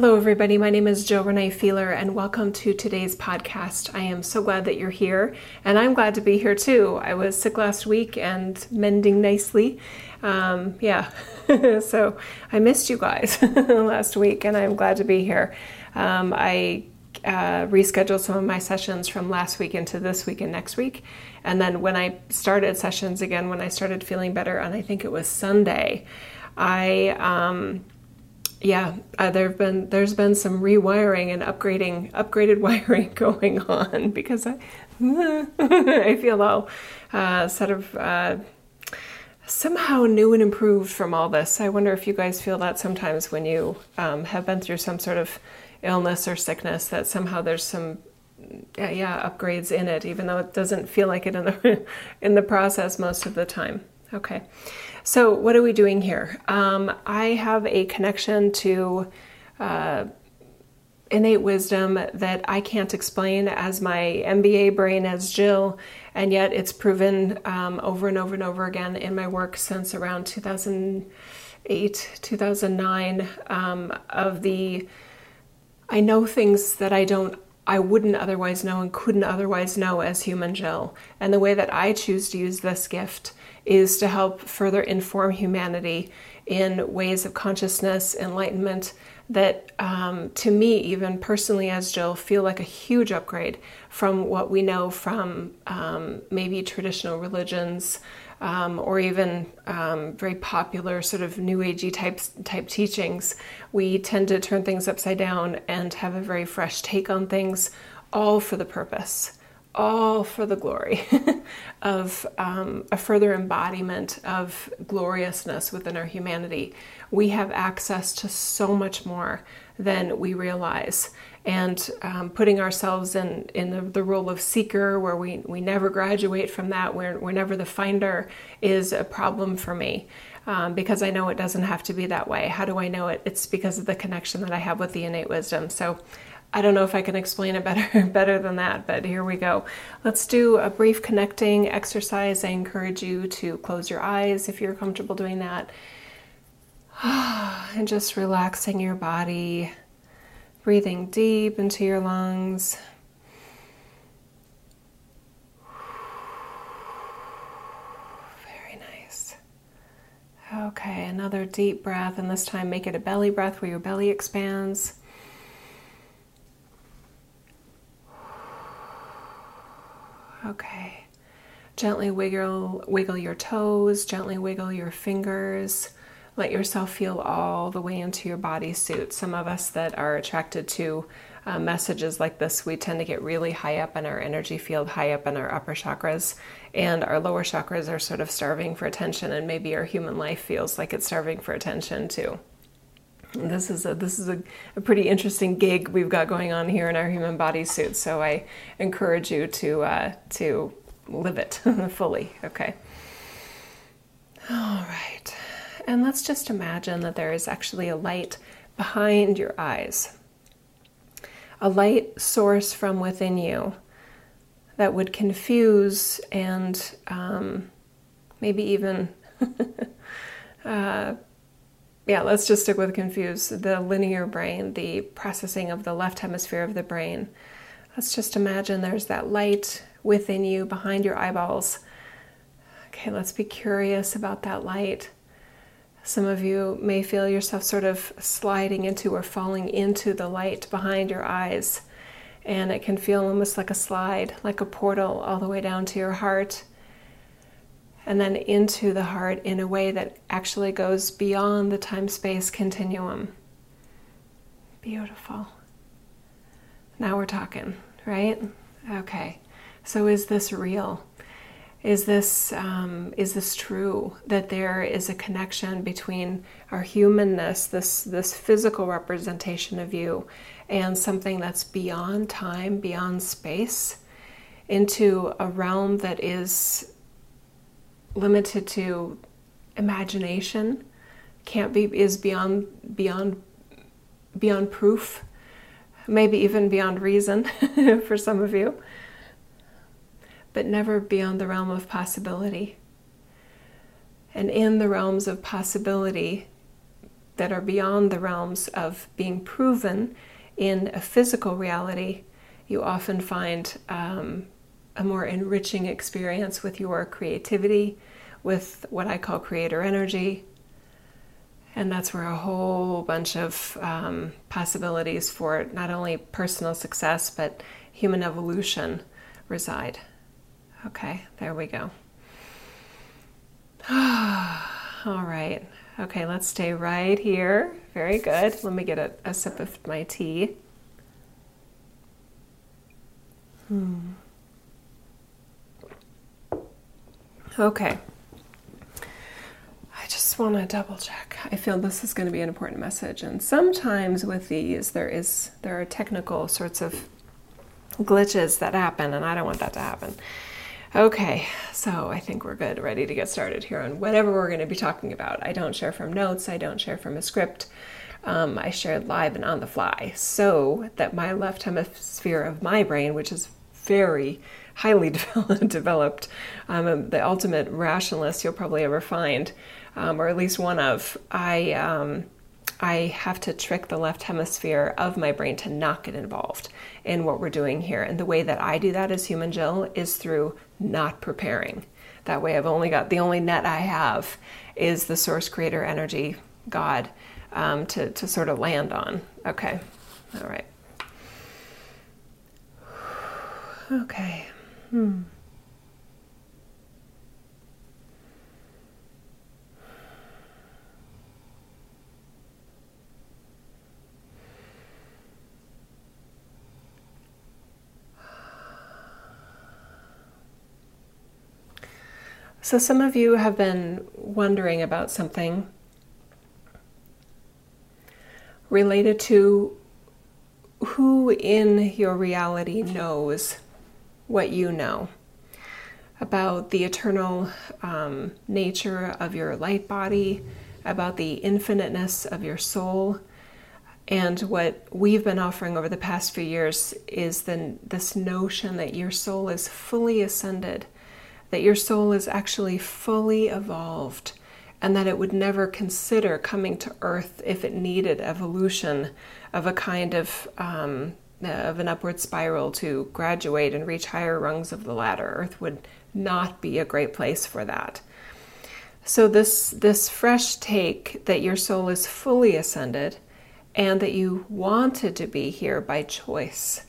Hello, everybody. My name is Jill Renee Feeler, and welcome to today's podcast. I am so glad that you're here, and I'm glad to be here too. I was sick last week and mending nicely. Um, yeah, so I missed you guys last week, and I'm glad to be here. Um, I uh, rescheduled some of my sessions from last week into this week and next week. And then when I started sessions again, when I started feeling better, and I think it was Sunday, I. Um, yeah, uh, there've been there's been some rewiring and upgrading upgraded wiring going on because I I feel all uh, sort of uh, somehow new and improved from all this. I wonder if you guys feel that sometimes when you um, have been through some sort of illness or sickness that somehow there's some yeah upgrades in it, even though it doesn't feel like it in the in the process most of the time. Okay. So, what are we doing here? Um, I have a connection to uh, innate wisdom that I can't explain as my MBA brain as Jill, and yet it's proven um, over and over and over again in my work since around 2008, 2009 um, of the I know things that I don't I wouldn't otherwise know and couldn't otherwise know as human Jill. And the way that I choose to use this gift is to help further inform humanity in ways of consciousness, enlightenment that um, to me, even personally as Jill, feel like a huge upgrade from what we know from um, maybe traditional religions um, or even um, very popular sort of new agey type type teachings. We tend to turn things upside down and have a very fresh take on things, all for the purpose all for the glory of um, a further embodiment of gloriousness within our humanity. We have access to so much more than we realize. And um, putting ourselves in, in the, the, role of seeker, where we, we never graduate from that, we're, we're never the finder, is a problem for me. Um, because I know it doesn't have to be that way. How do I know it? It's because of the connection that I have with the innate wisdom. So I don't know if I can explain it better better than that, but here we go. Let's do a brief connecting exercise. I encourage you to close your eyes if you're comfortable doing that. And just relaxing your body, breathing deep into your lungs. Very nice. Okay, another deep breath, and this time make it a belly breath where your belly expands. Okay. Gently wiggle wiggle your toes, gently wiggle your fingers. Let yourself feel all the way into your bodysuit. Some of us that are attracted to uh, messages like this, we tend to get really high up in our energy field, high up in our upper chakras, and our lower chakras are sort of starving for attention, and maybe our human life feels like it's starving for attention too. This is a this is a, a pretty interesting gig we've got going on here in our human body suit. So I encourage you to uh, to live it fully. Okay. All right, and let's just imagine that there is actually a light behind your eyes, a light source from within you that would confuse and um, maybe even uh, yeah, let's just stick with confuse the linear brain, the processing of the left hemisphere of the brain. Let's just imagine there's that light within you behind your eyeballs. Okay, let's be curious about that light. Some of you may feel yourself sort of sliding into or falling into the light behind your eyes. And it can feel almost like a slide, like a portal, all the way down to your heart and then into the heart in a way that actually goes beyond the time space continuum. Beautiful. Now we're talking, right? Okay. So is this real? Is this um, is this true that there is a connection between our humanness, this this physical representation of you, and something that's beyond time, beyond space, into a realm that is limited to imagination, can't be is beyond beyond beyond proof, maybe even beyond reason for some of you, but never beyond the realm of possibility. And in the realms of possibility, that are beyond the realms of being proven in a physical reality, you often find um, a more enriching experience with your creativity, with what I call creator energy. And that's where a whole bunch of um, possibilities for not only personal success but human evolution reside. Okay, there we go. All right. Okay, let's stay right here. Very good. Let me get a, a sip of my tea. Hmm. Okay. Want to double check. I feel this is going to be an important message and sometimes with these there is there are technical sorts of glitches that happen and I don't want that to happen. Okay, so I think we're good, ready to get started here on whatever we're going to be talking about. I don't share from notes, I don't share from a script. Um, I shared live and on the fly so that my left hemisphere of my brain, which is very highly developed, um, the ultimate rationalist you'll probably ever find, um, or at least one of, I. Um, I have to trick the left hemisphere of my brain to not get involved in what we're doing here. And the way that I do that as human Jill is through not preparing. That way, I've only got the only net I have is the source creator energy, God, um, to, to sort of land on. Okay, all right. Okay. Hmm. So, some of you have been wondering about something related to who in your reality knows what you know about the eternal um, nature of your light body, about the infiniteness of your soul. And what we've been offering over the past few years is the, this notion that your soul is fully ascended that your soul is actually fully evolved and that it would never consider coming to earth if it needed evolution of a kind of um, of an upward spiral to graduate and reach higher rungs of the ladder. Earth would not be a great place for that. So this this fresh take that your soul is fully ascended and that you wanted to be here by choice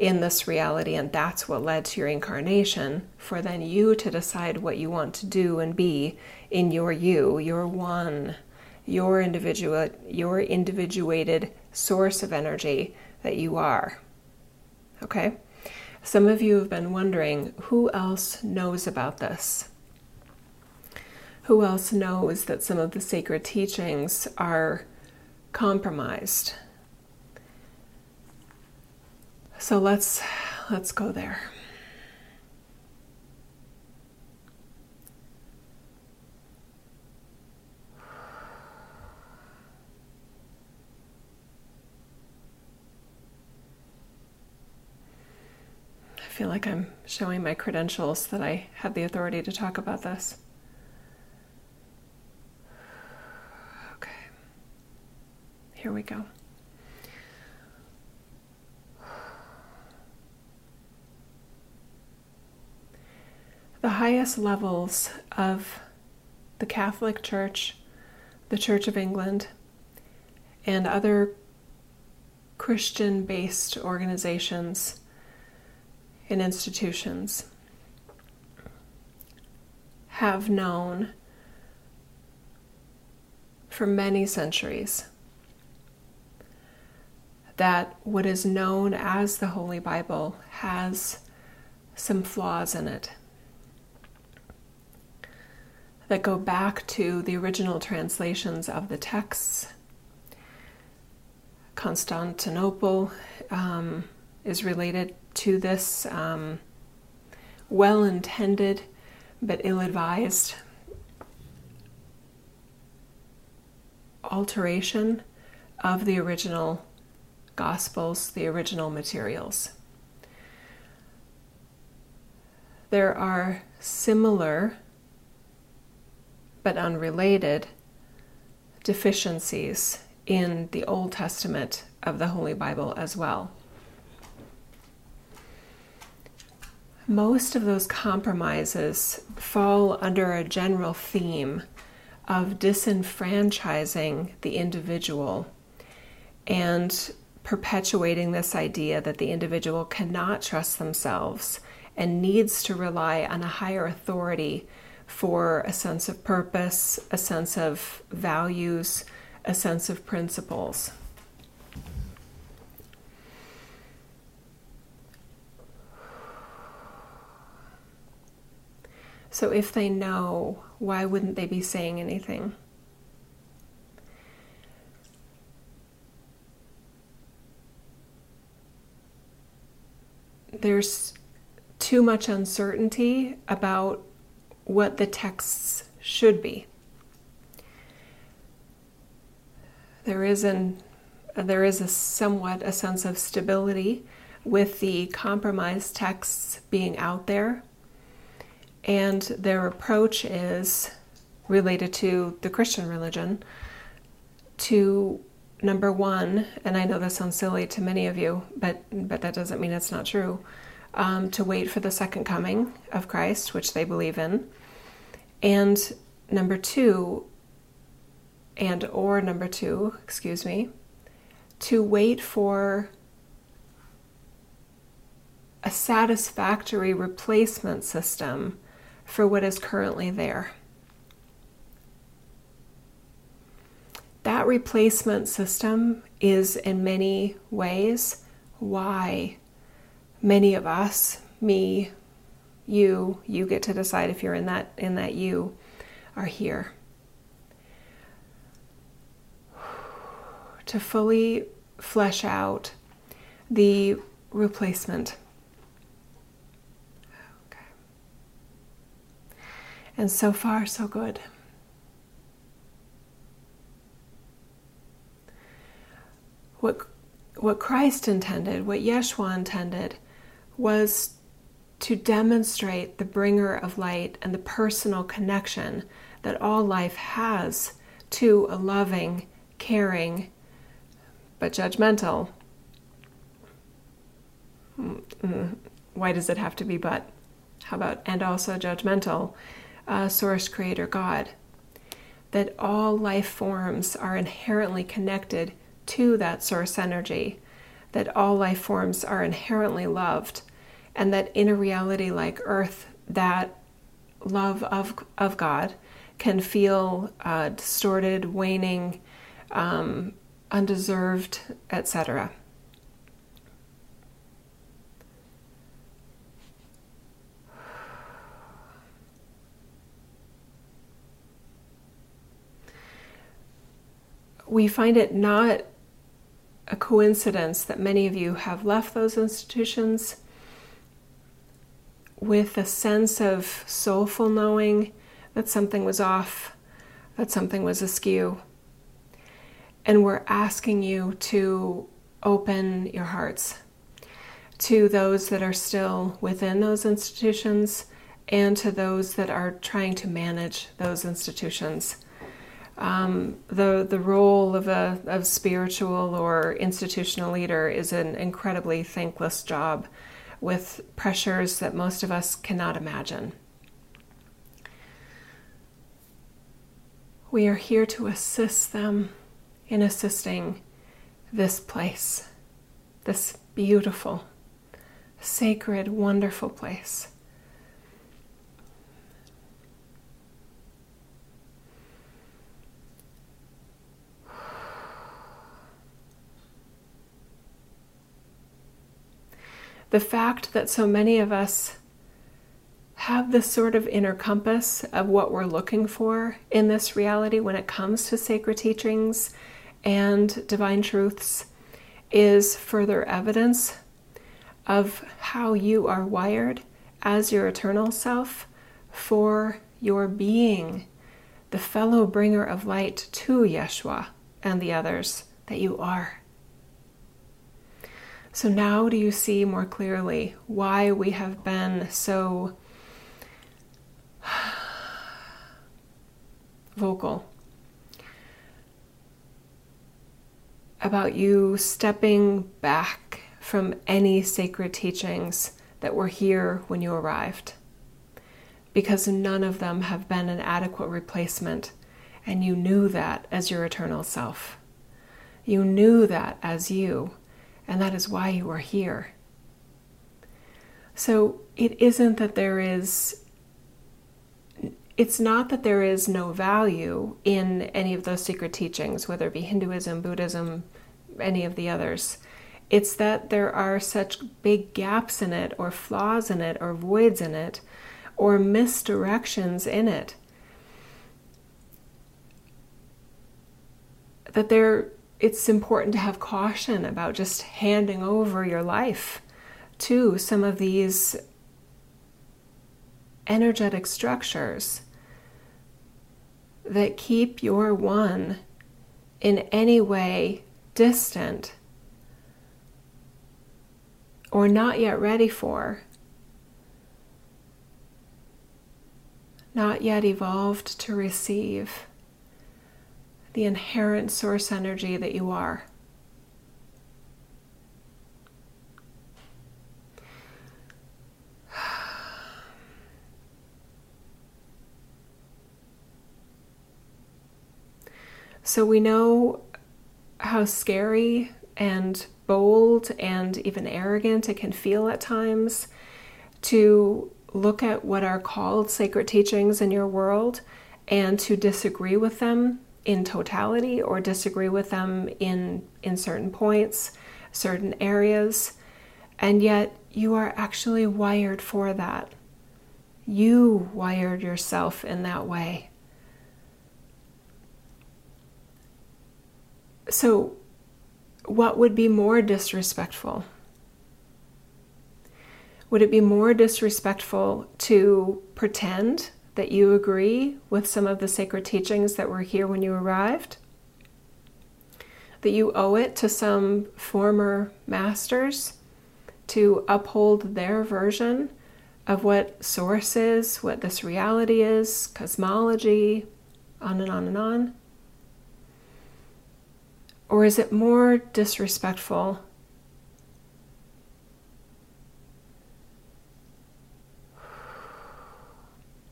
in this reality, and that's what led to your incarnation, for then you to decide what you want to do and be in your you, your one, your individual, your individuated source of energy that you are. Okay? Some of you have been wondering who else knows about this? Who else knows that some of the sacred teachings are compromised? So let's let's go there. I feel like I'm showing my credentials that I have the authority to talk about this. Okay. Here we go. The highest levels of the Catholic Church, the Church of England, and other Christian based organizations and institutions have known for many centuries that what is known as the Holy Bible has some flaws in it that go back to the original translations of the texts. Constantinople um, is related to this um, well intended but ill advised alteration of the original Gospels, the original materials. There are similar but unrelated deficiencies in the Old Testament of the Holy Bible as well. Most of those compromises fall under a general theme of disenfranchising the individual and perpetuating this idea that the individual cannot trust themselves and needs to rely on a higher authority for a sense of purpose, a sense of values, a sense of principles. So, if they know, why wouldn't they be saying anything? There's too much uncertainty about what the texts should be. There is an there is a somewhat a sense of stability with the compromised texts being out there, and their approach is related to the Christian religion to number one, and I know this sounds silly to many of you, but but that doesn't mean it's not true. Um, to wait for the second coming of Christ, which they believe in, and number two, and or number two, excuse me, to wait for a satisfactory replacement system for what is currently there. That replacement system is in many ways why many of us, me, you you get to decide if you're in that in that you are here. To fully flesh out the replacement. Okay. And so far so good. What what Christ intended, what Yeshua intended, was to demonstrate the bringer of light and the personal connection that all life has to a loving, caring, but judgmental. Why does it have to be but? How about, and also judgmental, uh, source creator God? That all life forms are inherently connected to that source energy, that all life forms are inherently loved and that in a reality like Earth, that love of, of God can feel uh, distorted, waning, um, undeserved, etc. We find it not a coincidence that many of you have left those institutions with a sense of soulful knowing that something was off, that something was askew. And we're asking you to open your hearts to those that are still within those institutions and to those that are trying to manage those institutions. Um, the the role of a of spiritual or institutional leader is an incredibly thankless job with pressures that most of us cannot imagine. We are here to assist them in assisting this place, this beautiful, sacred, wonderful place. The fact that so many of us have this sort of inner compass of what we're looking for in this reality when it comes to sacred teachings and divine truths is further evidence of how you are wired as your eternal self for your being the fellow bringer of light to Yeshua and the others that you are. So now do you see more clearly why we have been so vocal about you stepping back from any sacred teachings that were here when you arrived. Because none of them have been an adequate replacement, and you knew that as your eternal self. You knew that as you, and that is why you are here. So it isn't that there is, it's not that there is no value in any of those secret teachings, whether it be Hinduism, Buddhism, any of the others. It's that there are such big gaps in it, or flaws in it, or voids in it, or misdirections in it. That there, it's important to have caution about just handing over your life to some of these energetic structures that keep your one in any way distant or not yet ready for, not yet evolved to receive the inherent source energy that you are. So we know how scary and bold and even arrogant it can feel at times to look at what are called sacred teachings in your world and to disagree with them in totality or disagree with them in in certain points, certain areas. And yet you are actually wired for that. You wired yourself in that way. So what would be more disrespectful? Would it be more disrespectful to pretend that you agree with some of the sacred teachings that were here when you arrived? That you owe it to some former masters to uphold their version of what source is, what this reality is, cosmology, on and on and on? Or is it more disrespectful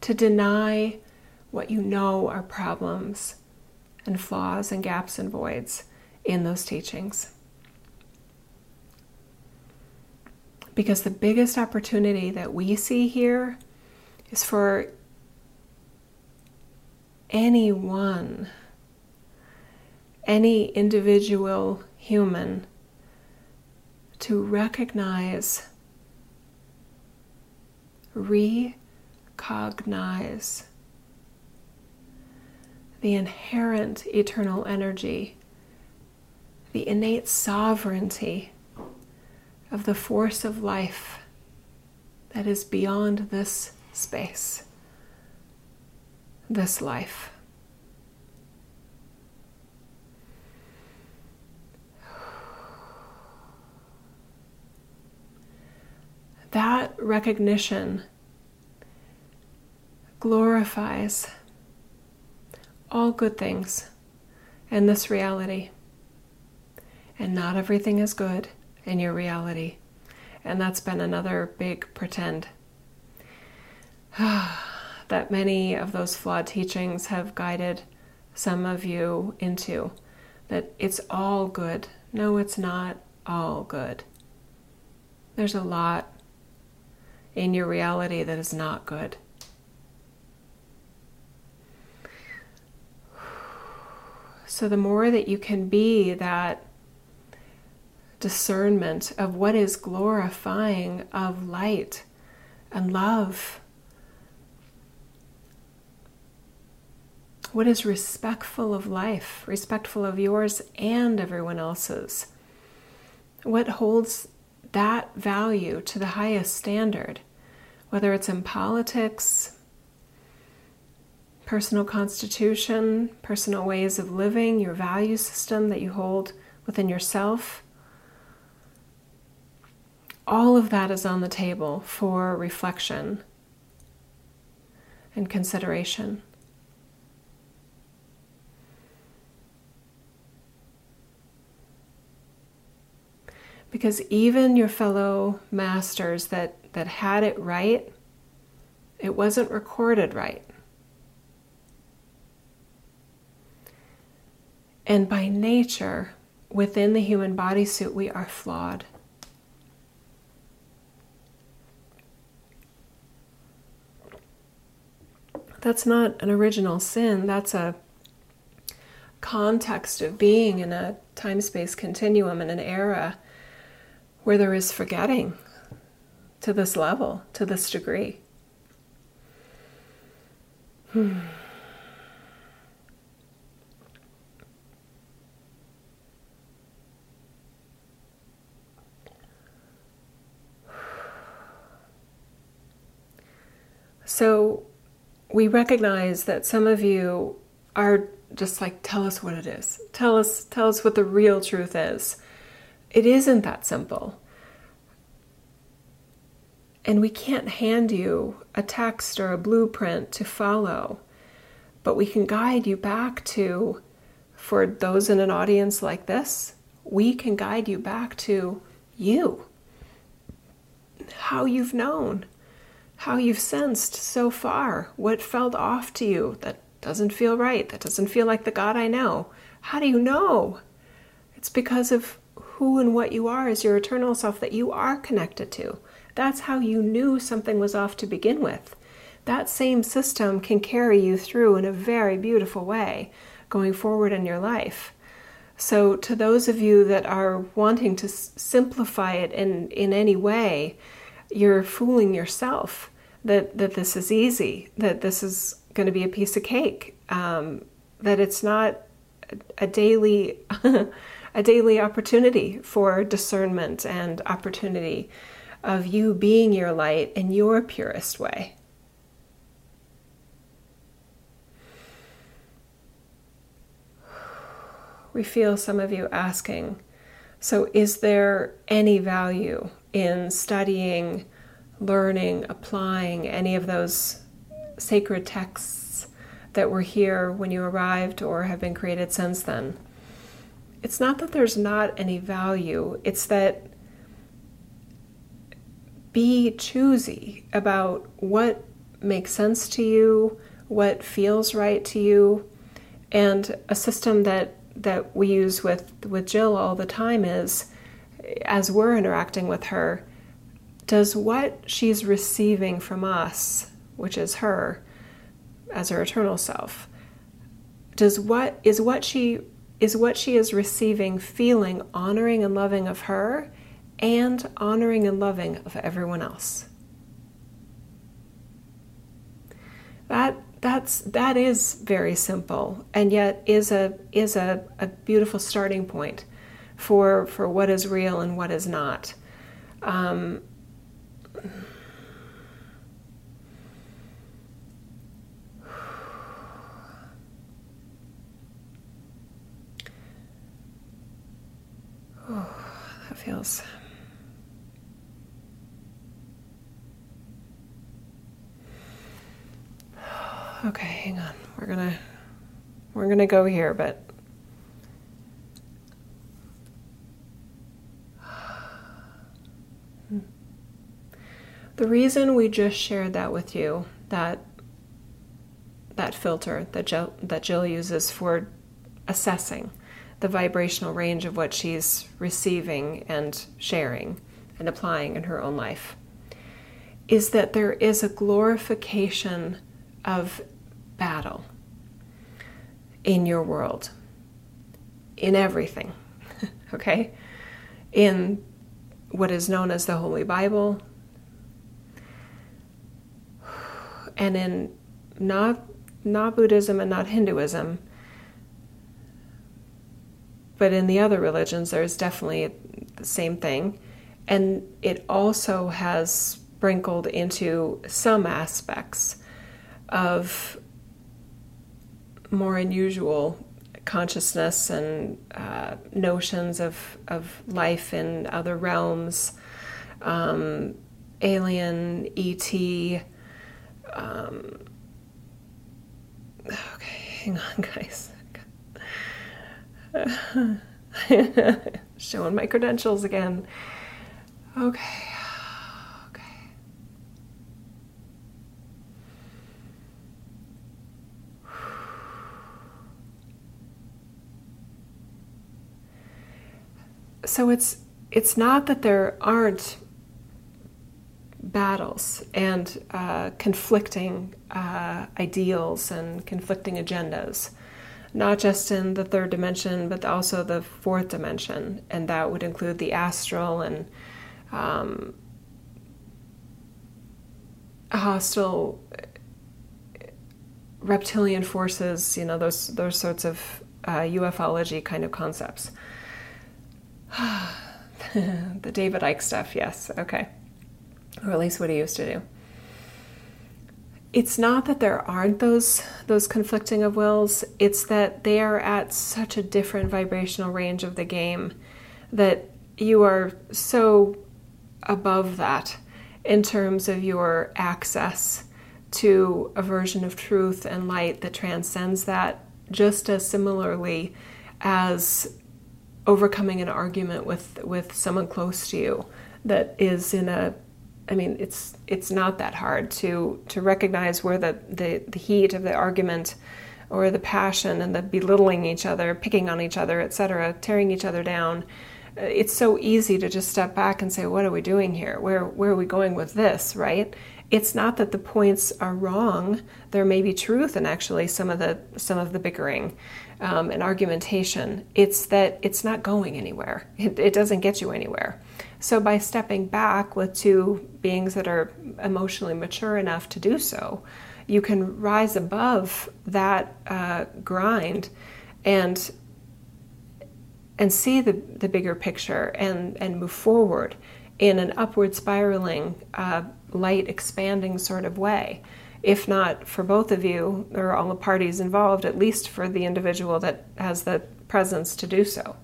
to deny what you know are problems and flaws and gaps and voids in those teachings? Because the biggest opportunity that we see here is for anyone any individual human to recognize, recognize the inherent eternal energy, the innate sovereignty of the force of life that is beyond this space, this life. that recognition glorifies all good things in this reality. And not everything is good in your reality. And that's been another big pretend. that many of those flawed teachings have guided some of you into that it's all good. No, it's not all good. There's a lot in your reality that is not good. So, the more that you can be that discernment of what is glorifying of light and love, what is respectful of life, respectful of yours and everyone else's, what holds that value to the highest standard whether it's in politics, personal constitution, personal ways of living, your value system that you hold within yourself. All of that is on the table for reflection and consideration. Because even your fellow masters that, that had it right, it wasn't recorded right. And by nature, within the human bodysuit, we are flawed. That's not an original sin, that's a context of being in a time space continuum in an era where there is forgetting to this level, to this degree. Hmm. So we recognize that some of you are just like tell us what it is. Tell us tell us what the real truth is. It isn't that simple. And we can't hand you a text or a blueprint to follow, but we can guide you back to, for those in an audience like this, we can guide you back to you, how you've known, how you've sensed so far, what felt off to you that doesn't feel right, that doesn't feel like the God I know. How do you know? It's because of who and what you are as your eternal self that you are connected to. That's how you knew something was off to begin with. That same system can carry you through in a very beautiful way going forward in your life. So, to those of you that are wanting to s- simplify it in, in any way, you're fooling yourself that, that this is easy, that this is going to be a piece of cake, um, that it's not a daily. a daily opportunity for discernment and opportunity of you being your light in your purest way. We feel some of you asking, so is there any value in studying learning, applying any of those sacred texts that were here when you arrived or have been created since then. It's not that there's not any value, it's that be choosy about what makes sense to you, what feels right to you. And a system that, that we use with, with Jill all the time is as we're interacting with her, does what she's receiving from us, which is her as her eternal self, does what is what she is what she is receiving feeling honoring and loving of her and honoring and loving of everyone else. That that's that is very simple and yet is a is a, a beautiful starting point for for what is real and what is not. Um, Oh, that feels. Okay, hang on. We're gonna we're gonna go here, but The reason we just shared that with you, that that filter that Jill, that Jill uses for assessing the vibrational range of what she's receiving and sharing and applying in her own life, is that there is a glorification of battle in your world, in everything, okay? In what is known as the Holy Bible, and in not not Buddhism and not Hinduism, but in the other religions, there's definitely the same thing, and it also has sprinkled into some aspects of more unusual consciousness and uh, notions of, of life in other realms, um, alien, ET, um, okay, hang on, guys. showing my credentials again. Okay. Okay. So it's it's not that there aren't battles and uh, conflicting uh, ideals and conflicting agendas, not just in the third dimension, but also the fourth dimension, and that would include the astral and um, hostile reptilian forces. You know those those sorts of uh, ufology kind of concepts. the David Icke stuff, yes, okay or at least what he used to do. It's not that there aren't those those conflicting of wills, it's that they are at such a different vibrational range of the game that you are so above that in terms of your access to a version of truth and light that transcends that just as similarly as overcoming an argument with with someone close to you that is in a I mean, it's it's not that hard to to recognize where the, the, the heat of the argument or the passion and the belittling each other, picking on each other, etc., tearing each other down. Uh, it's so easy to just step back and say, "What are we doing here? Where where are we going with this?" Right? It's not that the points are wrong. There may be truth in actually some of the some of the bickering um, and argumentation. It's that it's not going anywhere. It, it doesn't get you anywhere. So, by stepping back with two beings that are emotionally mature enough to do so, you can rise above that uh, grind and and see the, the bigger picture and, and move forward in an upward spiraling, uh, light expanding sort of way. If not for both of you or all the parties involved, at least for the individual that has the presence to do so.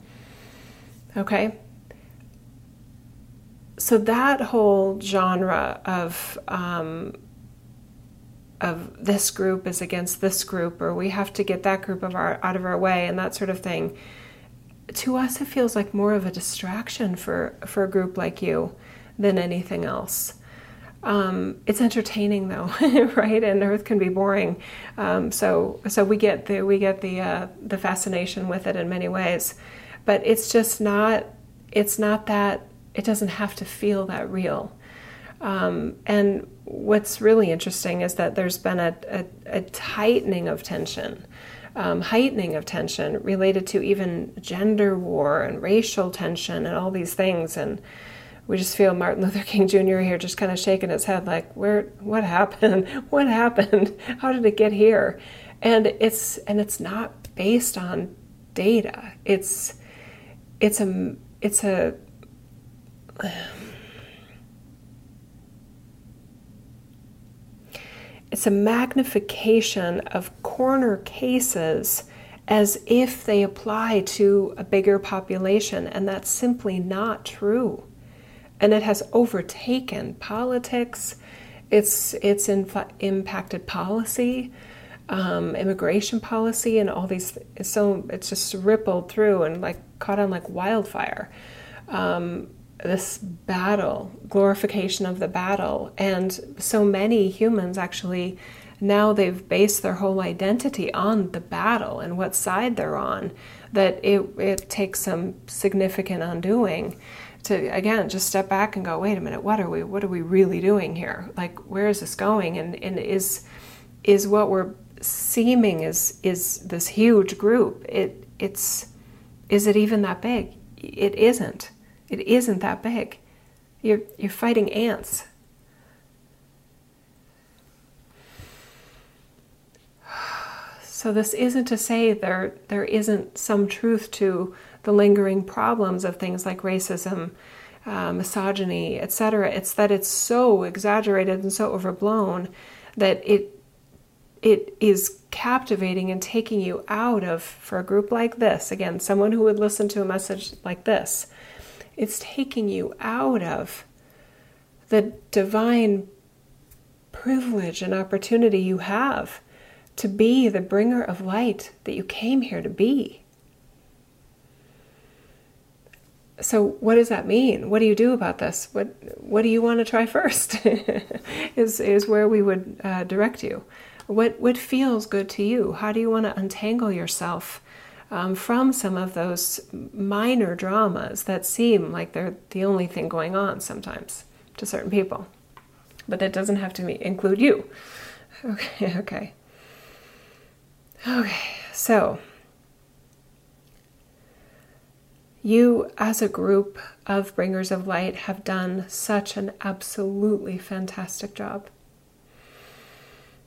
Okay? So that whole genre of um, of this group is against this group, or we have to get that group of our out of our way, and that sort of thing. To us, it feels like more of a distraction for for a group like you than anything else. Um, it's entertaining though, right? And Earth can be boring, um, so so we get the we get the uh, the fascination with it in many ways, but it's just not it's not that it doesn't have to feel that real. Um, and what's really interesting is that there's been a, a, a tightening of tension, um, heightening of tension related to even gender war and racial tension and all these things. And we just feel Martin Luther King Jr. here just kind of shaking his head like, where, what happened? what happened? How did it get here? And it's, and it's not based on data. It's, it's a, it's a, it's a magnification of corner cases as if they apply to a bigger population, and that's simply not true. And it has overtaken politics, it's, it's inf- impacted policy, um, immigration policy, and all these. So it's just rippled through and like caught on like wildfire. Um, this battle, glorification of the battle. And so many humans actually now they've based their whole identity on the battle and what side they're on that it, it takes some significant undoing to again just step back and go wait a minute what are we what are we really doing here? Like where is this going? And, and is is what we're seeming is is this huge group. It it's is it even that big? It isn't it isn't that big. You're, you're fighting ants. So this isn't to say there there isn't some truth to the lingering problems of things like racism, uh, misogyny, etc. It's that it's so exaggerated and so overblown that it it is captivating and taking you out of for a group like this again someone who would listen to a message like this it's taking you out of the divine privilege and opportunity you have to be the bringer of light that you came here to be. so what does that mean? What do you do about this? What what do you want to try first? is is where we would uh, direct you. What what feels good to you? How do you want to untangle yourself um, from some of those minor dramas that seem like they're the only thing going on sometimes to certain people? But that doesn't have to include you. Okay, okay. Okay, so you, as a group of bringers of light, have done such an absolutely fantastic job.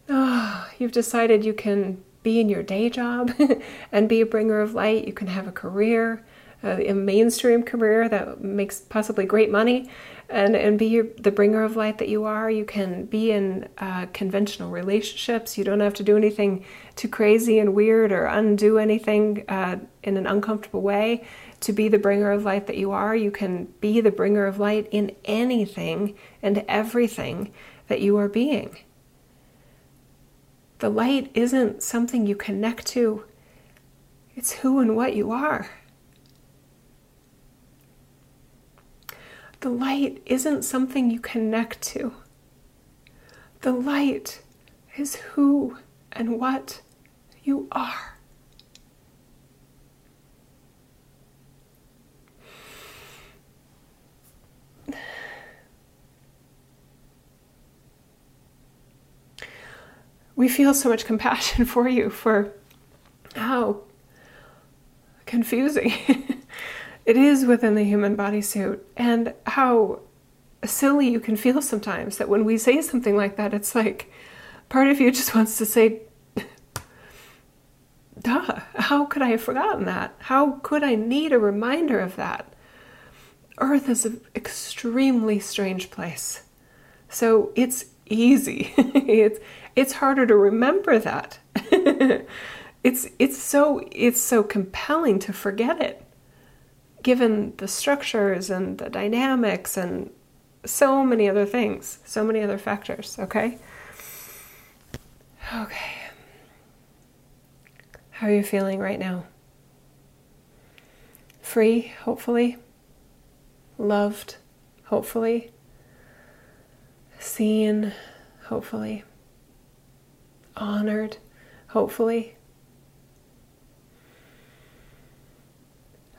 Oh, you've decided you can be in your day job and be a bringer of light. You can have a career, a mainstream career that makes possibly great money, and, and be your, the bringer of light that you are. You can be in uh, conventional relationships. You don't have to do anything too crazy and weird or undo anything uh, in an uncomfortable way to be the bringer of light that you are. You can be the bringer of light in anything and everything that you are being. The light isn't something you connect to, it's who and what you are. The light isn't something you connect to. The light is who and what you are. We feel so much compassion for you for how confusing it is within the human bodysuit and how silly you can feel sometimes that when we say something like that, it's like part of you just wants to say, duh, how could I have forgotten that? How could I need a reminder of that? Earth is an extremely strange place. So it's easy. it's it's harder to remember that. it's it's so it's so compelling to forget it given the structures and the dynamics and so many other things, so many other factors, okay? Okay. How are you feeling right now? Free, hopefully. Loved, hopefully. Seen, hopefully honored, hopefully.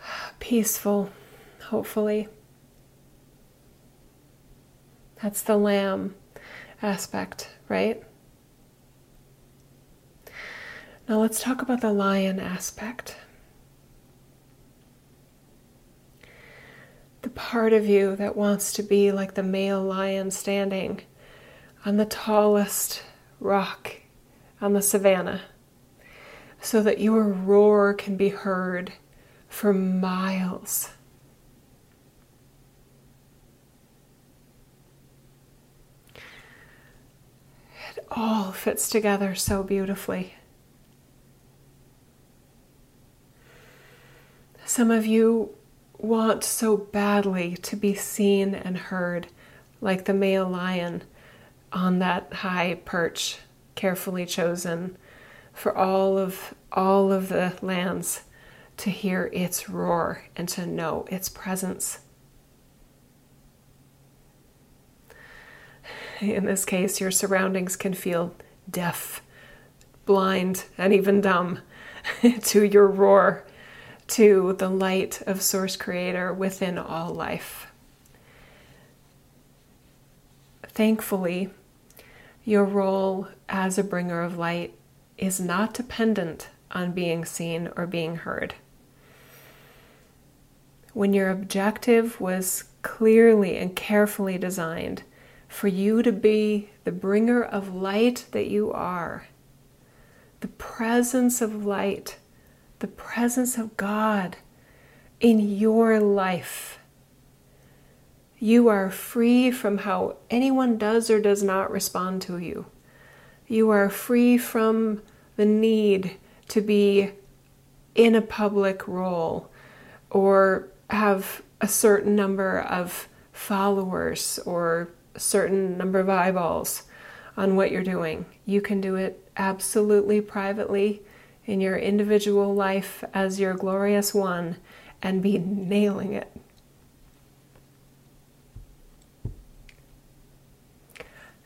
Peaceful, hopefully. That's the lamb aspect, right? Now let's talk about the lion aspect. The part of you that wants to be like the male lion standing on the tallest rock on the savannah so that your roar can be heard for miles. It all fits together so beautifully. Some of you want so badly to be seen and heard like the male lion on that high perch carefully chosen for all of all of the lands to hear its roar and to know its presence. In this case, your surroundings can feel deaf, blind, and even dumb to your roar, to the light of Source Creator within all life. Thankfully, your role as a bringer of light is not dependent on being seen or being heard. When your objective was clearly and carefully designed for you to be the bringer of light that you are, the presence of light, the presence of God in your life you are free from how anyone does or does not respond to you. You are free from the need to be in a public role or have a certain number of followers or a certain number of eyeballs on what you're doing. You can do it absolutely privately in your individual life as your glorious one and be nailing it.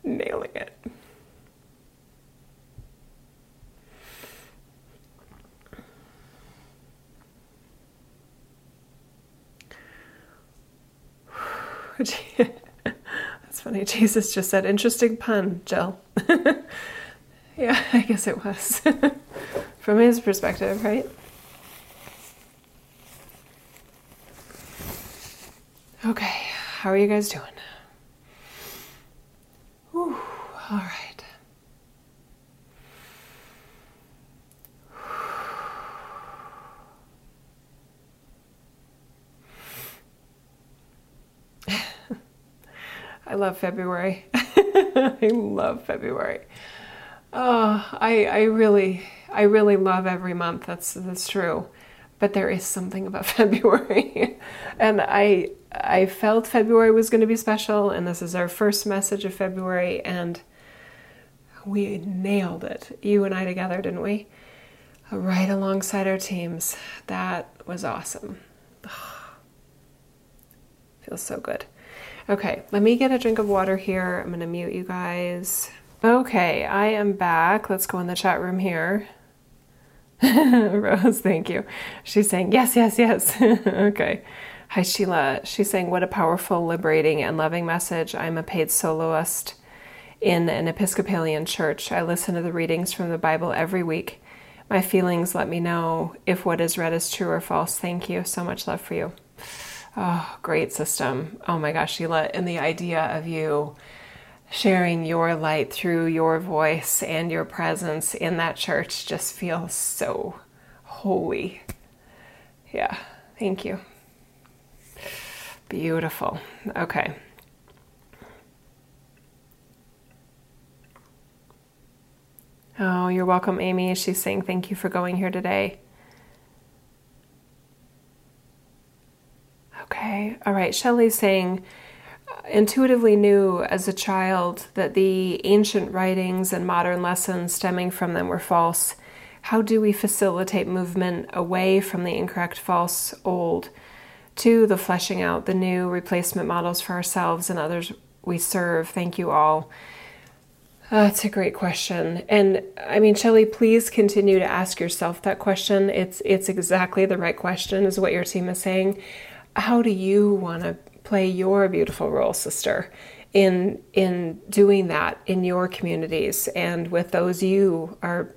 Nailing it. That's funny. Jesus just said, interesting pun, Jill. yeah, I guess it was. From his perspective, right? Okay, how are you guys doing? Whew, all right. I love February. I love February. Oh, I I really I really love every month. That's that's true. But there is something about February. and I I felt February was going to be special and this is our first message of February and we nailed it. You and I together, didn't we? Right alongside our teams. That was awesome. Feels so good. Okay, let me get a drink of water here. I'm going to mute you guys. Okay, I am back. Let's go in the chat room here. Rose, thank you. She's saying, yes, yes, yes. okay. Hi, Sheila. She's saying, what a powerful, liberating, and loving message. I'm a paid soloist in an Episcopalian church. I listen to the readings from the Bible every week. My feelings let me know if what is read is true or false. Thank you. So much love for you. Oh, great system. Oh my gosh, Sheila. And the idea of you sharing your light through your voice and your presence in that church just feels so holy. Yeah, thank you. Beautiful. Okay. Oh, you're welcome, Amy. She's saying thank you for going here today. Okay. All right. Shelley's saying, intuitively knew as a child that the ancient writings and modern lessons stemming from them were false. How do we facilitate movement away from the incorrect, false, old to the fleshing out the new replacement models for ourselves and others we serve? Thank you all. Uh, that's a great question. And I mean, Shelley, please continue to ask yourself that question. It's it's exactly the right question, is what your team is saying how do you want to play your beautiful role, sister, in in doing that in your communities and with those you are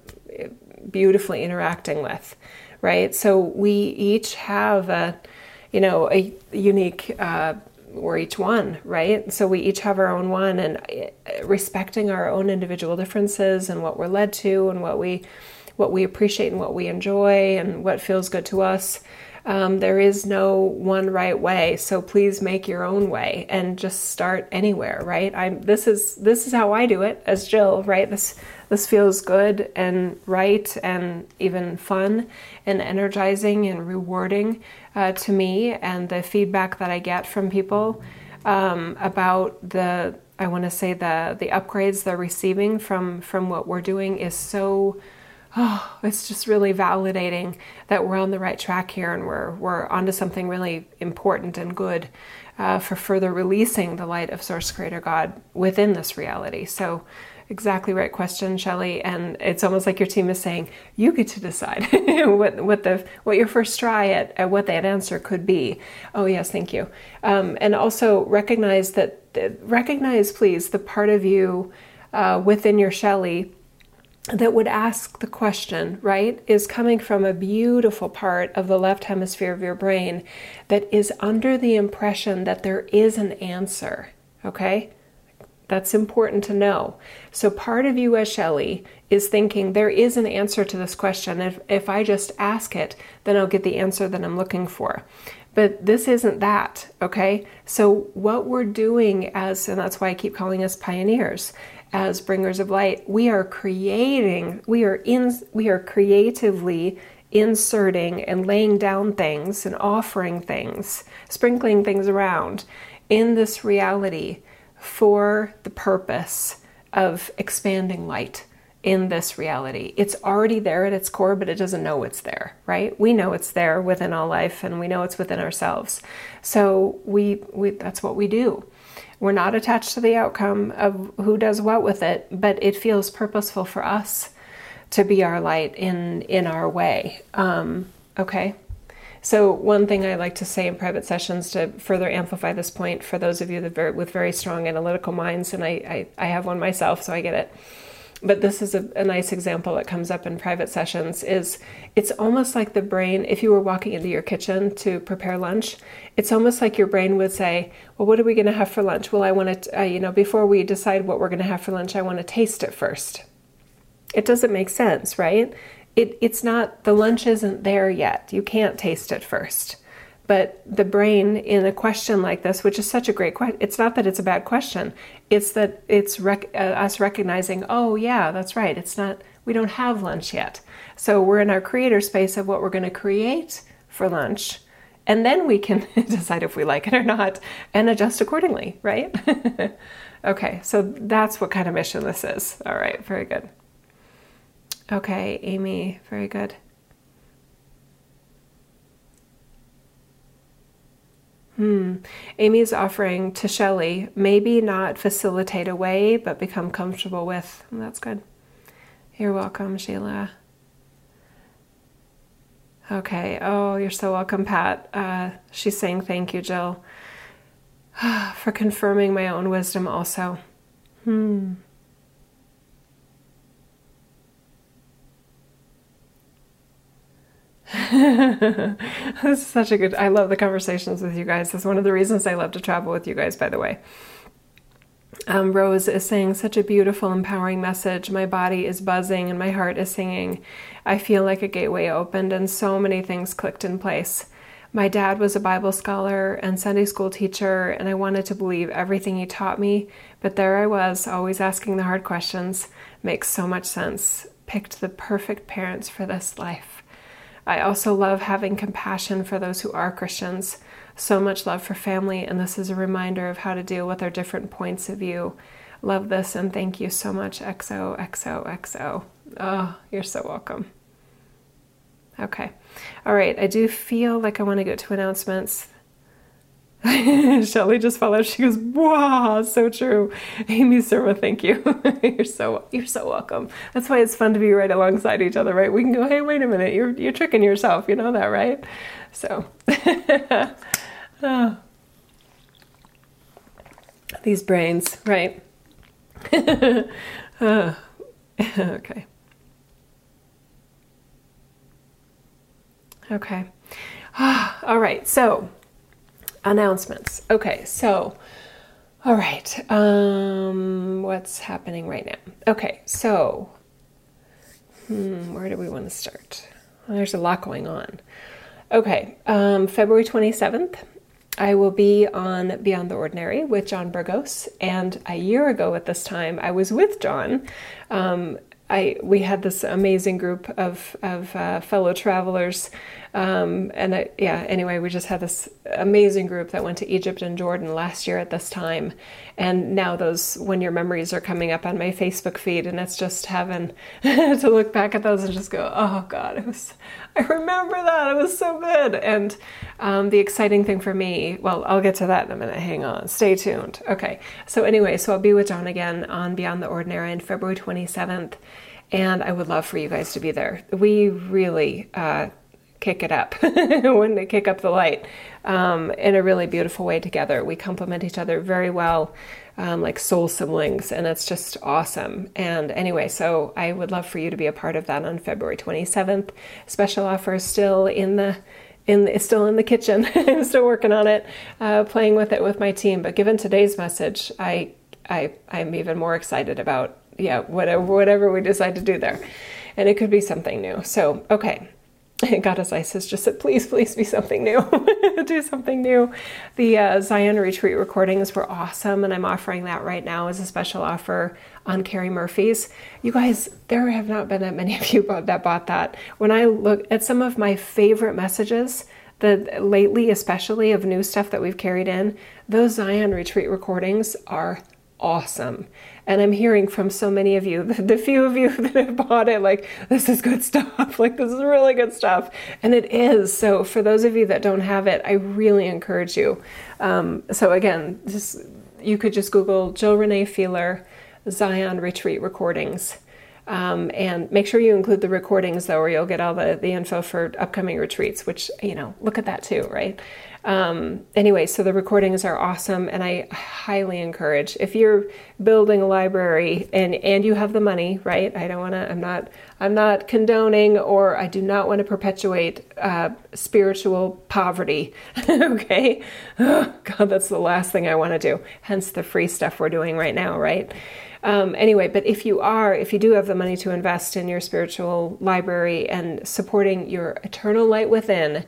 beautifully interacting with, right? So we each have a, you know, a unique. Uh, we're each one, right? So we each have our own one, and uh, respecting our own individual differences and what we're led to, and what we what we appreciate and what we enjoy, and what feels good to us um, there is no one right way, so please make your own way and just start anywhere. Right? I'm. This is this is how I do it as Jill. Right? This this feels good and right and even fun and energizing and rewarding uh, to me. And the feedback that I get from people um, about the I want to say the the upgrades they're receiving from from what we're doing is so oh, it's just really validating that we're on the right track here and we're we're onto something really important and good uh, for further releasing the light of Source Creator God within this reality. So. Exactly right question, Shelley. And it's almost like your team is saying you get to decide what what the what your first try at, at what that answer could be. Oh yes, thank you. Um, and also recognize that recognize, please, the part of you uh, within your Shelley that would ask the question, right, is coming from a beautiful part of the left hemisphere of your brain that is under the impression that there is an answer. Okay? That's important to know. So, part of you as Shelley is thinking there is an answer to this question. If, if I just ask it, then I'll get the answer that I'm looking for. But this isn't that, okay? So, what we're doing as, and that's why I keep calling us pioneers, as bringers of light, we are creating, we are in, we are creatively inserting and laying down things and offering things, sprinkling things around in this reality for the purpose of expanding light in this reality. It's already there at its core, but it doesn't know it's there, right? We know it's there within all life and we know it's within ourselves. So we, we that's what we do. We're not attached to the outcome of who does what with it, but it feels purposeful for us to be our light in in our way. Um, okay. So one thing I like to say in private sessions to further amplify this point for those of you that very, with very strong analytical minds, and I, I, I have one myself, so I get it but this is a, a, nice example that comes up in private sessions is it's almost like the brain if you were walking into your kitchen to prepare lunch it's almost like your brain would say well what are we going to have for lunch? Well i want to uh, you know before we decide what we're going to have for lunch i want to taste it first. It doesn't make sense right? It, it's not the lunch isn't there yet. You can't taste it first. But the brain, in a question like this, which is such a great question, it's not that it's a bad question. It's that it's rec- uh, us recognizing, oh, yeah, that's right. It's not, we don't have lunch yet. So we're in our creator space of what we're going to create for lunch. And then we can decide if we like it or not and adjust accordingly, right? okay, so that's what kind of mission this is. All right, very good. Okay, Amy, very good. Hmm. Amy's offering to Shelley, maybe not facilitate a way, but become comfortable with. That's good. You're welcome, Sheila. Okay. Oh, you're so welcome, Pat. Uh, she's saying thank you, Jill, for confirming my own wisdom also. Hmm. This is such a good i love the conversations with you guys. It's one of the reasons i love to travel with you guys by the way. Um, rose is saying such a beautiful empowering message. My body is buzzing and my heart is singing. I feel like a gateway opened and so many things clicked in place. My dad was a bible scholar and sunday school teacher and i wanted to believe everything he taught me but there i was always asking the hard questions. Makes so much sense. Picked the perfect parents for this life I also love having compassion for those who are Christians. So much love for family, and this is a reminder of how to deal with our different points of view. Love this, and thank you so much, XO, XO, XO. Oh, you're so welcome. Okay. All right. I do feel like I want to go to announcements. Shelly just followed. She goes, "Wow, so true." Amy Surma, thank you. you're so you're so welcome. That's why it's fun to be right alongside each other, right? We can go, "Hey, wait a minute, you're you're tricking yourself." You know that, right? So, oh. these brains, right? oh. okay. Okay. All right. So announcements. Okay, so all right, um, what's happening right now? Okay, so hmm, where do we want to start? Well, there's a lot going on. Okay, um, February 27th, I will be on Beyond the Ordinary with John Burgos. And a year ago at this time, I was with John um, I we had this amazing group of of uh, fellow travelers, um, and I, yeah. Anyway, we just had this amazing group that went to Egypt and Jordan last year at this time, and now those when your memories are coming up on my Facebook feed, and it's just heaven to look back at those and just go, oh God, it was. I remember that it was so good, and um, the exciting thing for me. Well, I'll get to that in a minute. Hang on, stay tuned. Okay. So anyway, so I'll be with John again on Beyond the Ordinary on February twenty seventh and I would love for you guys to be there. We really uh, kick it up when they kick up the light um, in a really beautiful way together. We complement each other very well, um, like soul siblings, and it's just awesome. And anyway, so I would love for you to be a part of that on February 27th. Special offer is still in the in it's still in the kitchen. I'm still working on it, uh, playing with it with my team. But given today's message, I I I'm even more excited about yeah, whatever whatever we decide to do there. And it could be something new. So, okay. Goddess Isis just said, please, please be something new. do something new. The uh, Zion retreat recordings were awesome, and I'm offering that right now as a special offer on Carrie Murphy's. You guys, there have not been that many of you that bought that. When I look at some of my favorite messages, the lately especially of new stuff that we've carried in, those Zion retreat recordings are awesome. And I'm hearing from so many of you, the, the, few of you that have bought it, like, this is good stuff. Like, this is really good stuff. And it is. So, for those of you that don't have it, I really encourage you. Um, so, again, just you could just Google Jill Renee Feeler Zion Retreat recordings. Um, and make sure you include the recordings though, or you'll get all the, the info for upcoming retreats, which, you know, look at that too, right? Um, anyway, so the recordings are awesome, and I highly encourage if you're building a library and and you have the money, right? I don't want to. I'm not. I'm not condoning, or I do not want to perpetuate uh, spiritual poverty. okay, oh, God, that's the last thing I want to do. Hence the free stuff we're doing right now, right? Um, anyway, but if you are, if you do have the money to invest in your spiritual library and supporting your eternal light within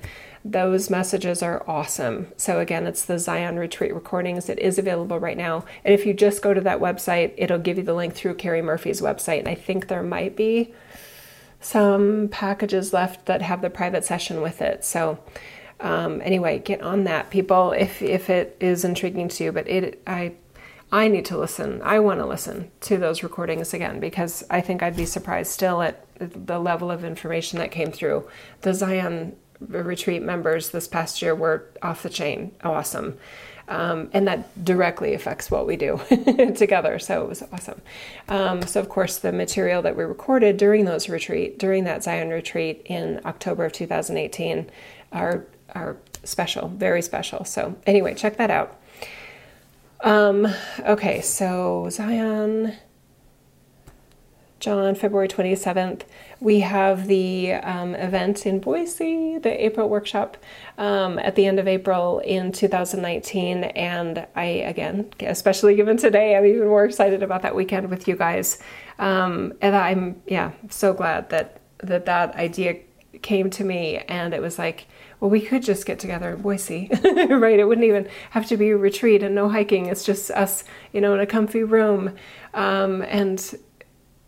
those messages are awesome. So, again, it's the Zion Retreat recordings. It is available right now. And if you just go to that website, it'll give you the link through Carrie Murphy's website. And I think there might be some packages left that have the private session with it. So, um, anyway, get on that, people, if, if it is intriguing to you. But it, I, I need to listen. I want to listen to those recordings again because I think I'd be surprised still at the level of information that came through. The Zion retreat members this past year were off the chain awesome. Um, and that directly affects what we do together. So it was awesome. Um, so of course, the material that we recorded during those retreat, during that Zion retreat in October of 2018, are are special, very special. So anyway, check that out. Um, okay, so Zion. John, February 27th, we have the um, event in Boise, the April workshop um, at the end of April in 2019. And I, again, especially given today, I'm even more excited about that weekend with you guys. Um, and I'm, yeah, so glad that that, that idea came to me and it was like, well, we could just get together in Boise, right? It wouldn't even have to be a retreat and no hiking. It's just us, you know, in a comfy room. Um, and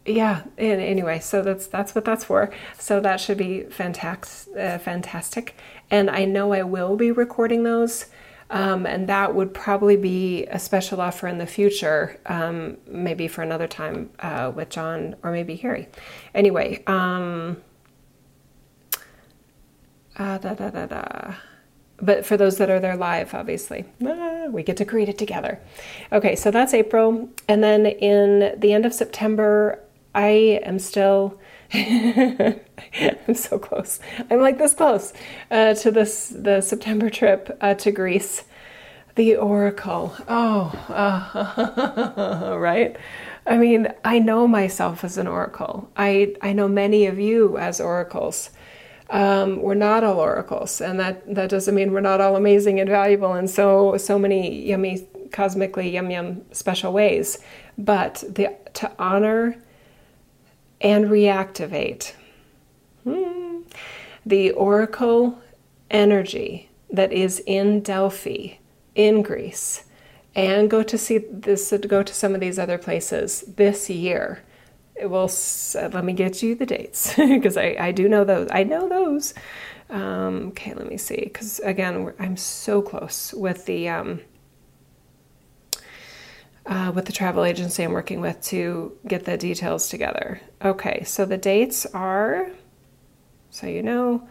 yeah and anyway so that's that's what that's for. So that should be fantastic uh, fantastic. And i know i will be recording those um, and that would probably be a special offer in the future um, maybe for another time uh, with john or maybe harry. Anyway um, uh, da, da, da, da. but for those that are there live obviously ah, we get to create it together. Okay so that's april. And then in the end of september I am still. I'm so close. I'm like this close uh, to this the September trip uh, to Greece. The Oracle. Oh, uh, right. I mean, I know myself as an oracle. I I know many of you as oracles. Um, we're not all oracles, and that that doesn't mean we're not all amazing and valuable in so so many yummy, cosmically yum yum special ways. But the to honor and reactivate hmm. the oracle energy that is in Delphi, in Greece, and go to see this, go to some of these other places this year. It will, let me get you the dates because I, I do know those. I know those. Um, okay, let me see. Because again, I'm so close with the um, uh, with the travel agency I'm working with to get the details together. Okay, so the dates are, so you know,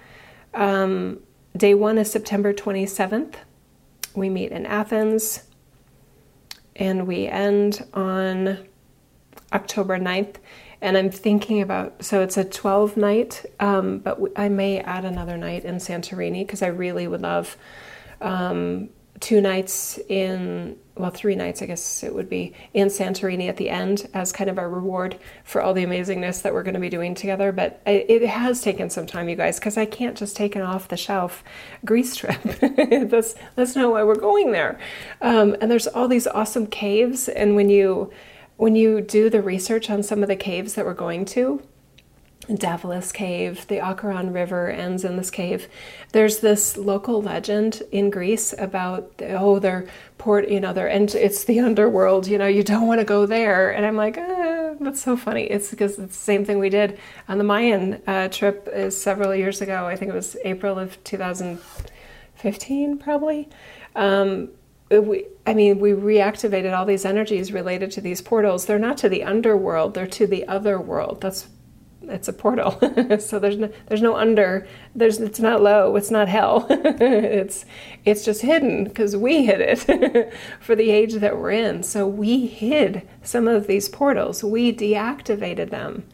um, day one is September 27th. We meet in Athens and we end on October 9th. And I'm thinking about, so it's a 12 night, um, but I may add another night in Santorini because I really would love um, two nights in well three nights i guess it would be in santorini at the end as kind of our reward for all the amazingness that we're going to be doing together. But it has taken some time you guys because i can't just take an off the shelf greece trip. That's that's not why we're going there. Um, and there's all these awesome caves and when you when you do the research on some of the caves that we're going to Davelis Cave, the Acheron River ends in this cave. There's this local legend in Greece about oh they're port you know they're and it's the underworld you know you don't want to go there and I'm like ah, that's so funny it's because it's the same thing we did on the Mayan uh, trip uh, several years ago I think it was April of 2015 probably um, we, I mean, we reactivated all these energies related to these portals. They're not to the underworld; they're to the other world. That's it's a portal. so there's no, there's no under. There's it's not low. It's not hell. it's it's just hidden because we hid it for the age that we're in. So we hid some of these portals. We deactivated them,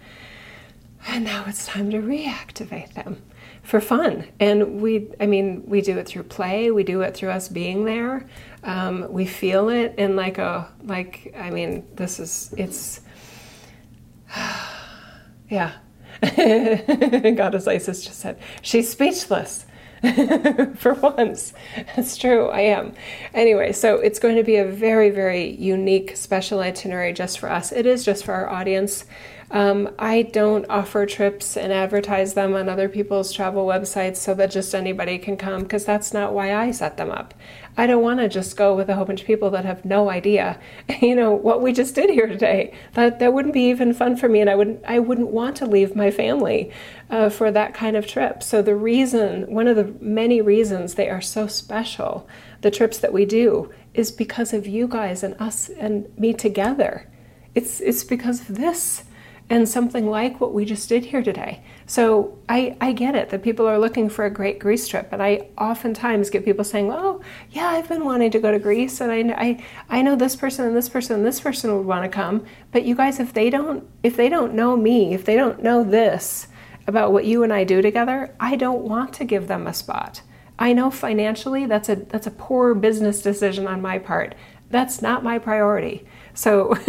and now it's time to reactivate them for fun. And we, I mean, we do it through play. We do it through us being there. Um, we feel it in like a like. I mean, this is it's. yeah. Goddess Isis just said she's speechless. for once. That's true, I am. Anyway, so it's going to be a very, very unique special itinerary just for us. It is just for our audience. Um, I don't offer trips and advertise them on other people's travel websites so that just anybody can come because that's not why I set them up. I don't want to just go with a whole bunch of people that have no idea, you know, what we just did here today. That that wouldn't be even fun for me, and I wouldn't I wouldn't want to leave my family uh, for that kind of trip. So the reason, one of the many reasons they are so special, the trips that we do, is because of you guys and us and me together. It's it's because of this and something like what we just did here today. So I, I get it that people are looking for a great Greece trip, and I oftentimes get people saying, "Oh, yeah, I've been wanting to go to Greece, and I, I, I know this person and this person and this person would want to come." But you guys, if they don't if they don't know me, if they don't know this about what you and I do together, I don't want to give them a spot. I know financially that's a that's a poor business decision on my part. That's not my priority. So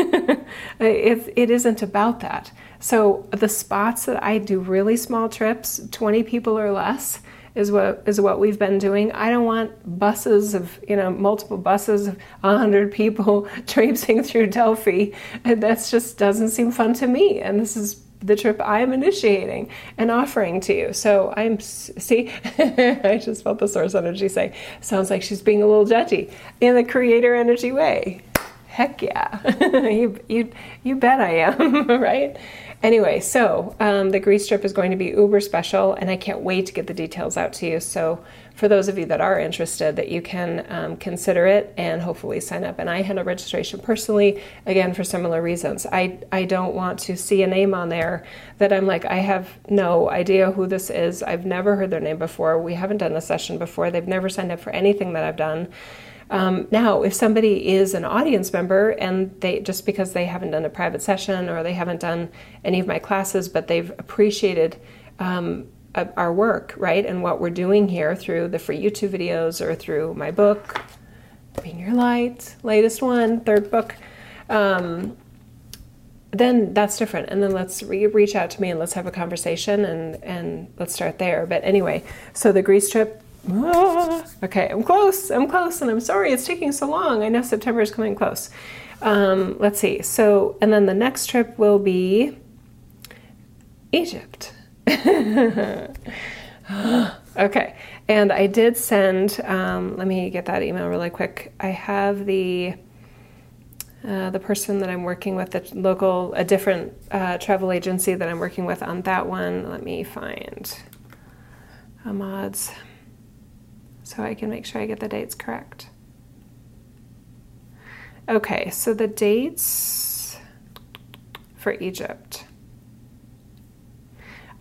it, it isn't about that. So the spots that I do really small trips, 20 people or less, is what is what we've been doing. I don't want buses of you know multiple buses of hundred people traipsing through Delphi. That just doesn't seem fun to me. And this is the trip I'm initiating and offering to you. So I'm see, I just felt the source energy say, sounds like she's being a little judgy in the creator energy way. Heck yeah, you you you bet I am, right? Anyway, so um, the Greece trip is going to be uber special, and I can't wait to get the details out to you. So, for those of you that are interested, that you can um, consider it and hopefully sign up. And I had a registration personally, again for similar reasons. I I don't want to see a name on there that I'm like I have no idea who this is. I've never heard their name before. We haven't done a session before. They've never signed up for anything that I've done. Um, now, if somebody is an audience member and they just because they haven't done a private session or they haven't done any of my classes, but they've appreciated um, our work, right, and what we're doing here through the free YouTube videos or through my book, Being Your Light, latest one, third book. Um, then that's different and then let's re- reach out to me and let's have a conversation and and let's start there but anyway so the greece trip ah, okay, I'm close, I'm close, and I'm sorry it's taking so long. I know September is coming close. Um, let's see. So, and then the next trip will be Egypt. okay, and I did send. Um, let me get that email really quick. I have the. Uh, the person that I'm working with, the local, a different uh, travel agency that I'm working with on that one. Let me find Ahmad's so I can make sure I get the dates correct. Okay, so the dates for Egypt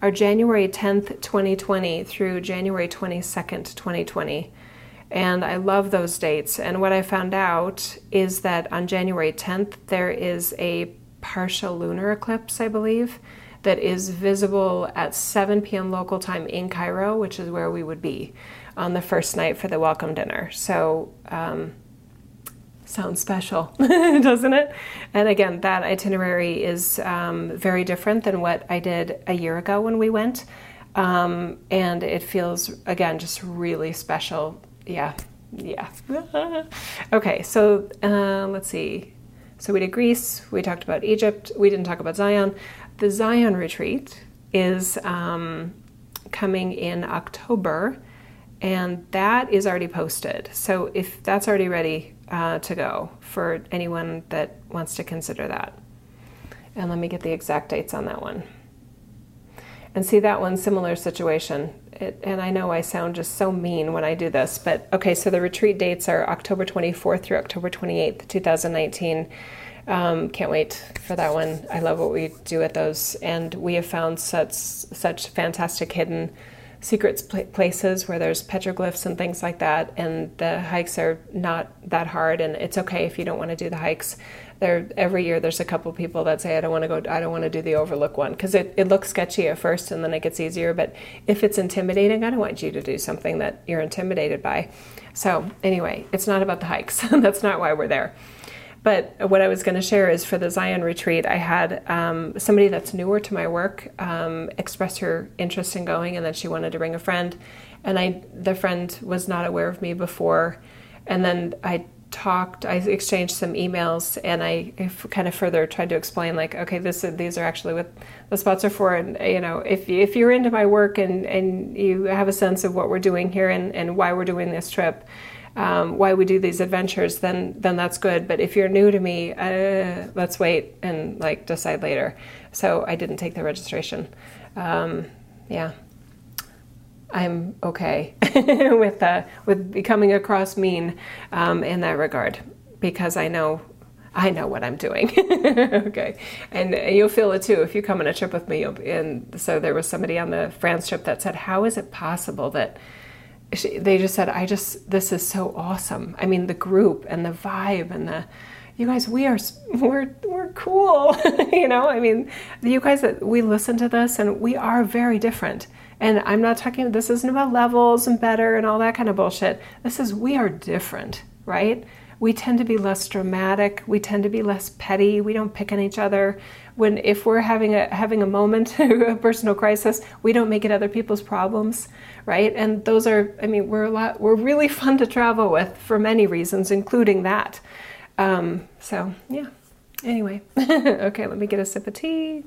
are January 10th, 2020 through January 22nd, 2020. And I love those dates. And what I found out is that on January 10th, there is a partial lunar eclipse, I believe, that is visible at 7 p.m. local time in Cairo, which is where we would be on the first night for the welcome dinner. So, um, sounds special, doesn't it? And again, that itinerary is um, very different than what I did a year ago when we went. Um, and it feels, again, just really special. Yeah, yeah. okay, so uh, let's see. So we did Greece, we talked about Egypt, we didn't talk about Zion. The Zion retreat is um, coming in October and that is already posted. So if that's already ready uh, to go for anyone that wants to consider that. And let me get the exact dates on that one. And see that one, similar situation. it, and I know I sound just so mean when I do this, but okay, so the retreat dates are October 24th through October 28th, 2019. Um, can't wait for that one. I love what we do at those, and we have found such such fantastic hidden secrets places where there's petroglyphs and things like that, and the hikes are not that hard, and it's okay if you don't want to do the hikes. There, every year there's a couple people that say I don't want to go, I don't want to do the Overlook one because it, it looks sketchy at first and then it gets easier. But if it's intimidating, I don't want you to do something that you're intimidated by. So anyway, it's not about the hikes. That's not why we're there. But what I was going to share is for the Zion retreat, I had um, somebody that's newer to my work um, express her interest in going, and then she wanted to bring a friend, and I the friend was not aware of me before, and then I talked i exchanged some emails and i kind of further tried to explain like okay this these are actually what the spots are for. And you know if, if you're into my work and and you have a sense of what we're doing here and, and why we're doing this trip um, why we do these adventures, then then that's good. But if you're new to me, uh, let's wait and like decide later. So I didn't take the registration. Um, yeah, I'm okay with uh, with becoming a cross mean um, in that regard because I know I know what I'm doing. okay. And you'll feel it too if you come on a trip with me. and so there was somebody on the France trip that said, How is it possible that she, they just said, I just, this is so awesome. I mean, the group and the vibe and the, you guys, we are, we're, we're cool. you know, I mean, you guys that we listen to this and we are very different. And I'm not talking, this isn't about levels and better and all that kind of bullshit. This is, we are different, right? We tend to be less dramatic. We tend to be less petty. We don't pick on each other when if we're having a having a moment a personal crisis we don't make it other people's problems right? And those are i mean we're a lot we're really fun to travel with for many reasons including that. Um, so yeah. Anyway okay let me get a sip of tea.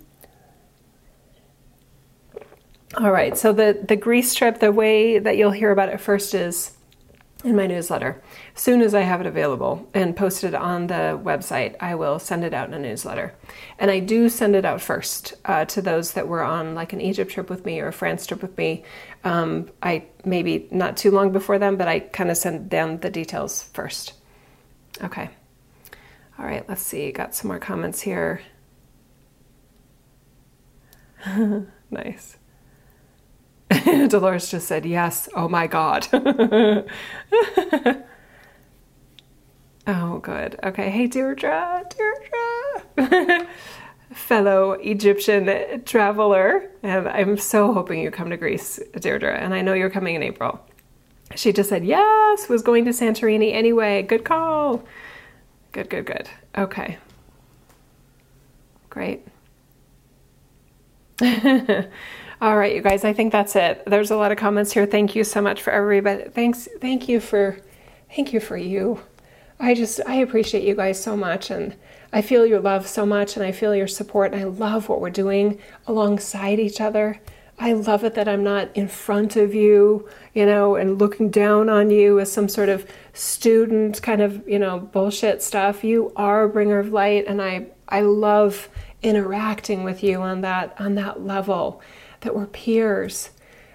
All right so the the greece trip the way that you'll hear about it first is in my newsletter. Soon as I have it available and posted on the website, I will send it out in a newsletter. And I do send it out first uh, to those that were on like an Egypt trip with me or a France trip with me. Um, I maybe not too long before them, but I kind of send them the details first. Okay. All right, let's see. Got some more comments here. nice. Dolores just said, Yes. Oh my God. oh, good. Okay. Hey, Deirdre. Deirdre. Fellow Egyptian traveler. And I'm so hoping you come to Greece, Deirdre. And I know you're coming in April. She just said, Yes, was going to Santorini anyway. Good call. Good, good, good. Okay. Great. All right, you guys, I think that's it. There's a lot of comments here. Thank you so much for everybody. Thanks, thank you for, thank you for you. I just, I appreciate you guys so much, and I feel your love so much, and I feel your support, and I love what we're doing alongside each other. I love it that I'm not in front of you, you know, and looking down on you as some sort of student kind of, you know, bullshit stuff. You are a bringer of light, and I, I love interacting with you on that on that level that we're peers,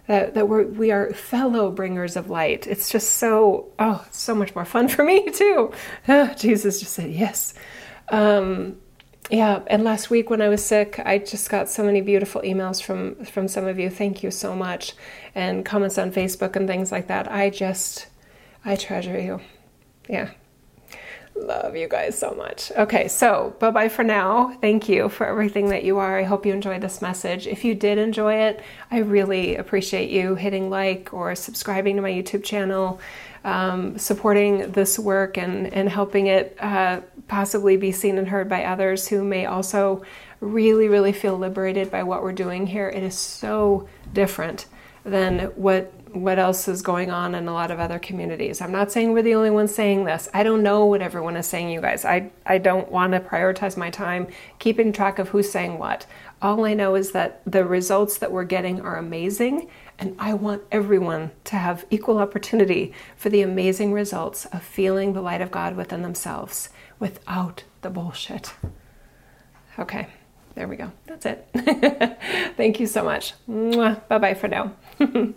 that, that we're, we are fellow bringers of light. It's just so, oh, so much more fun for me too. Oh, Jesus just said yes. Um, yeah, and last week when I was sick, I just got so many beautiful emails from from some of you. Thank you so much, and comments on Facebook and things like that. I just, I treasure you. Yeah, Love you guys so much. Okay, so bye bye for now. Thank you for everything that you are. I hope you enjoyed this message. If you did enjoy it, I really appreciate you hitting like or subscribing to my YouTube channel, um, supporting this work and, and helping it uh, possibly be seen and heard by others who may also really, really feel liberated by what we're doing here. It is so different than what what else is going on in a lot of other communities. I'm not saying we're the only ones saying this. I don't know what everyone is saying, you guys. I, I don't want to prioritize my time keeping track of who's saying what. All I know is that the results that we're getting are amazing, and I want everyone to have equal opportunity for the amazing results of feeling the light of God within themselves without the bullshit. Okay, there we go. That's it. Thank you so much. Bye bye for now.